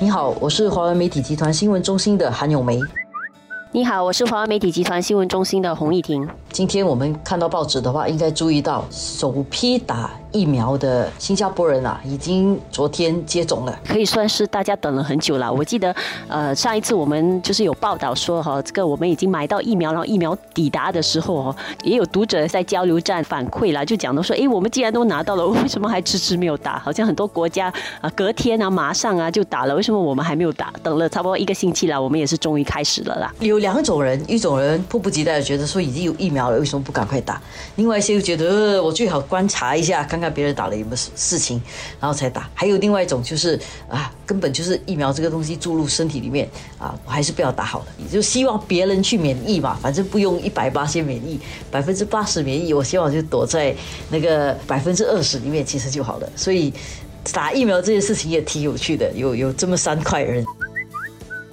你好，我是华为媒体集团新闻中心的韩永梅。你好，我是华为媒体集团新闻中心的洪艺婷。今天我们看到报纸的话，应该注意到首批打疫苗的新加坡人啊，已经昨天接种了，可以算是大家等了很久了。我记得，呃，上一次我们就是有报道说哈，这个我们已经买到疫苗，然后疫苗抵达的时候哦，也有读者在交流站反馈了，就讲到说，哎，我们既然都拿到了，为什么还迟迟没有打？好像很多国家啊，隔天啊，马上啊就打了，为什么我们还没有打？等了差不多一个星期了，我们也是终于开始了啦。有两种人，一种人迫不及待的觉得说已经有疫苗为什么不赶快打？另外一些又觉得，我最好观察一下，看看别人打了有没有事情，然后才打。还有另外一种就是啊，根本就是疫苗这个东西注入身体里面啊，我还是不要打好了，也就希望别人去免疫嘛，反正不用一百八先免疫，百分之八十免疫，我希望就躲在那个百分之二十里面，其实就好了。所以打疫苗这件事情也挺有趣的，有有这么三块人。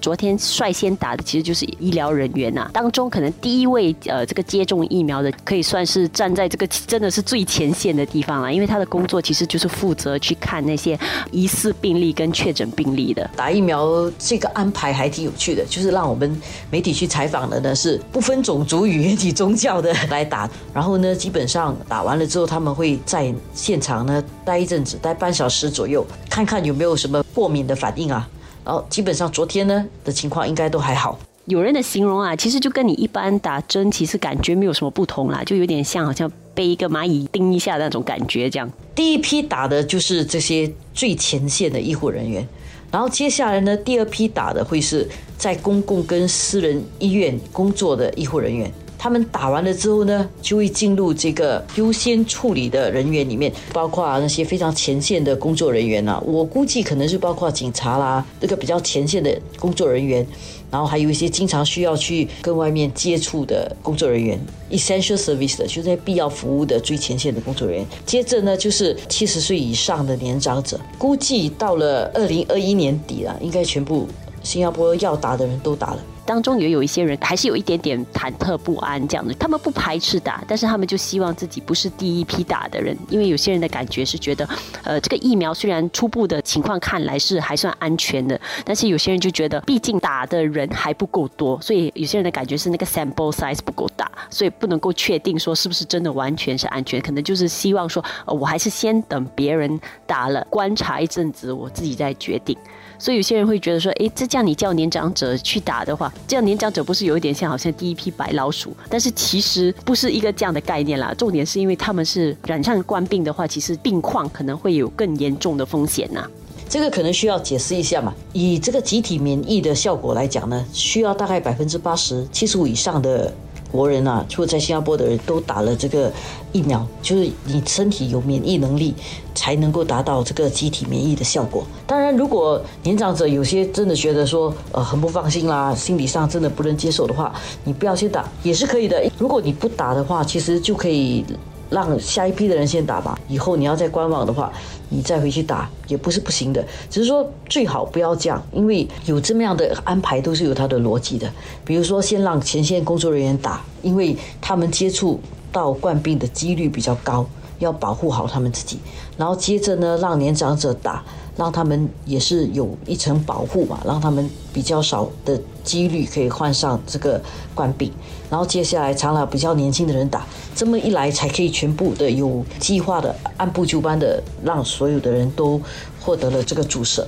昨天率先打的其实就是医疗人员呐，当中可能第一位呃这个接种疫苗的，可以算是站在这个真的是最前线的地方了，因为他的工作其实就是负责去看那些疑似病例跟确诊病例的。打疫苗这个安排还挺有趣的，就是让我们媒体去采访的呢是不分种族、语言及宗教的来打，然后呢基本上打完了之后，他们会在现场呢待一阵子，待半小时左右，看看有没有什么过敏的反应啊。然后基本上昨天呢的情况应该都还好。有人的形容啊，其实就跟你一般打针，其实感觉没有什么不同啦，就有点像好像被一个蚂蚁叮一下那种感觉这样。第一批打的就是这些最前线的医护人员，然后接下来呢，第二批打的会是在公共跟私人医院工作的医护人员。他们打完了之后呢，就会进入这个优先处理的人员里面，包括那些非常前线的工作人员呐。我估计可能是包括警察啦，这个比较前线的工作人员，然后还有一些经常需要去跟外面接触的工作人员，essential service 的，就是必要服务的最前线的工作人员。接着呢，就是七十岁以上的年长者，估计到了二零二一年底了，应该全部新加坡要打的人都打了。当中也有一些人还是有一点点忐忑不安这样的，他们不排斥打，但是他们就希望自己不是第一批打的人，因为有些人的感觉是觉得，呃，这个疫苗虽然初步的情况看来是还算安全的，但是有些人就觉得，毕竟打的人还不够多，所以有些人的感觉是那个 sample size 不够大，所以不能够确定说是不是真的完全是安全，可能就是希望说，呃，我还是先等别人打了，观察一阵子，我自己再决定。所以有些人会觉得说，哎，这叫你叫年长者去打的话，这样年长者不是有一点像好像第一批白老鼠？但是其实不是一个这样的概念啦。重点是因为他们是染上冠病的话，其实病况可能会有更严重的风险呐。这个可能需要解释一下嘛。以这个集体免疫的效果来讲呢，需要大概百分之八十七十五以上的。国人啊，除了在新加坡的人都打了这个疫苗，就是你身体有免疫能力，才能够达到这个集体免疫的效果。当然，如果年长者有些真的觉得说，呃，很不放心啦，心理上真的不能接受的话，你不要去打也是可以的。如果你不打的话，其实就可以。让下一批的人先打吧，以后你要再观望的话，你再回去打也不是不行的，只是说最好不要这样，因为有这么样的安排都是有它的逻辑的。比如说，先让前线工作人员打，因为他们接触到冠病的几率比较高，要保护好他们自己。然后接着呢，让年长者打。让他们也是有一层保护嘛，让他们比较少的几率可以患上这个冠病，然后接下来常常比较年轻的人打，这么一来才可以全部的有计划的按部就班的让所有的人都获得了这个注射。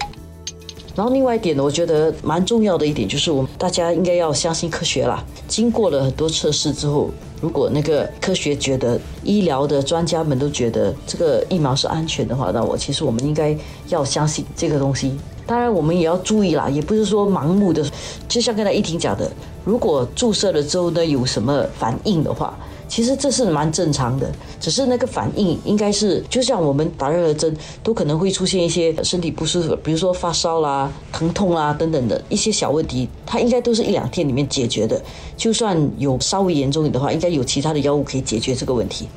然后另外一点呢，我觉得蛮重要的一点就是，我们大家应该要相信科学啦。经过了很多测试之后，如果那个科学觉得医疗的专家们都觉得这个疫苗是安全的话，那我其实我们应该要相信这个东西。当然，我们也要注意啦，也不是说盲目的。就像刚才一婷讲的，如果注射了之后呢，有什么反应的话。其实这是蛮正常的，只是那个反应应该是，就像我们打任何针，都可能会出现一些身体不舒服，比如说发烧啦、疼痛啦等等的一些小问题，它应该都是一两天里面解决的。就算有稍微严重一点的话，应该有其他的药物可以解决这个问题。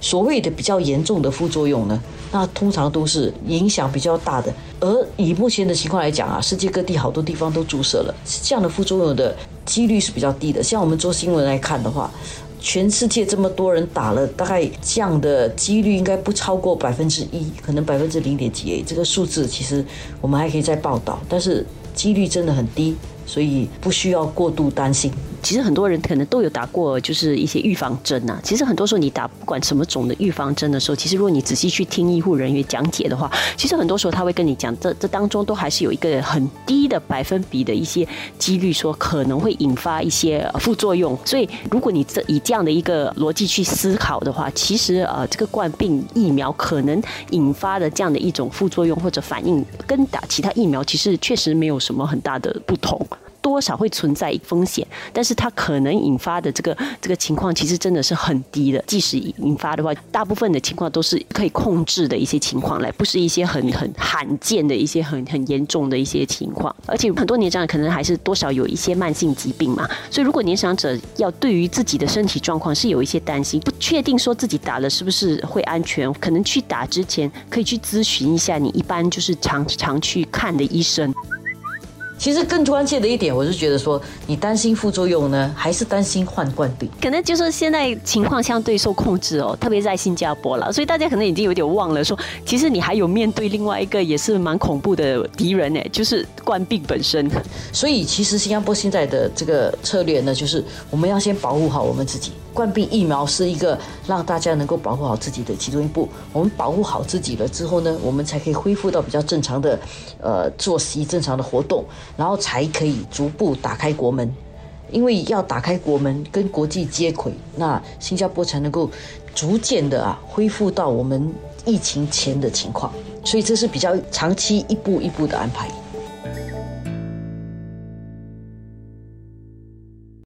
所谓的比较严重的副作用呢，那通常都是影响比较大的。而以目前的情况来讲啊，世界各地好多地方都注射了，这样的副作用的几率是比较低的。像我们做新闻来看的话。全世界这么多人打了，大概降的几率应该不超过百分之一，可能百分之零点几。这个数字其实我们还可以再报道，但是几率真的很低，所以不需要过度担心。其实很多人可能都有打过，就是一些预防针呐。其实很多时候你打不管什么种的预防针的时候，其实如果你仔细去听医护人员讲解的话，其实很多时候他会跟你讲，这这当中都还是有一个很低的百分比的一些几率，说可能会引发一些副作用。所以如果你这以这样的一个逻辑去思考的话，其实呃这个冠病疫苗可能引发的这样的一种副作用或者反应，跟打其他疫苗其实确实没有什么很大的不同。多少会存在风险，但是它可能引发的这个这个情况其实真的是很低的。即使引发的话，大部分的情况都是可以控制的一些情况来，不是一些很很罕见的一些很很严重的一些情况。而且很多年长者可能还是多少有一些慢性疾病嘛，所以如果年长者要对于自己的身体状况是有一些担心，不确定说自己打了是不是会安全，可能去打之前可以去咨询一下你一般就是常常去看的医生。其实更关键的一点，我是觉得说，你担心副作用呢，还是担心患冠病？可能就是现在情况相对受控制哦，特别在新加坡了，所以大家可能已经有点忘了说，其实你还有面对另外一个也是蛮恐怖的敌人呢，就是冠病本身。所以其实新加坡现在的这个策略呢，就是我们要先保护好我们自己。冠病疫苗是一个让大家能够保护好自己的其中一步。我们保护好自己了之后呢，我们才可以恢复到比较正常的，呃，作息、正常的活动，然后才可以逐步打开国门。因为要打开国门，跟国际接轨，那新加坡才能够逐渐的啊恢复到我们疫情前的情况。所以这是比较长期一步一步的安排。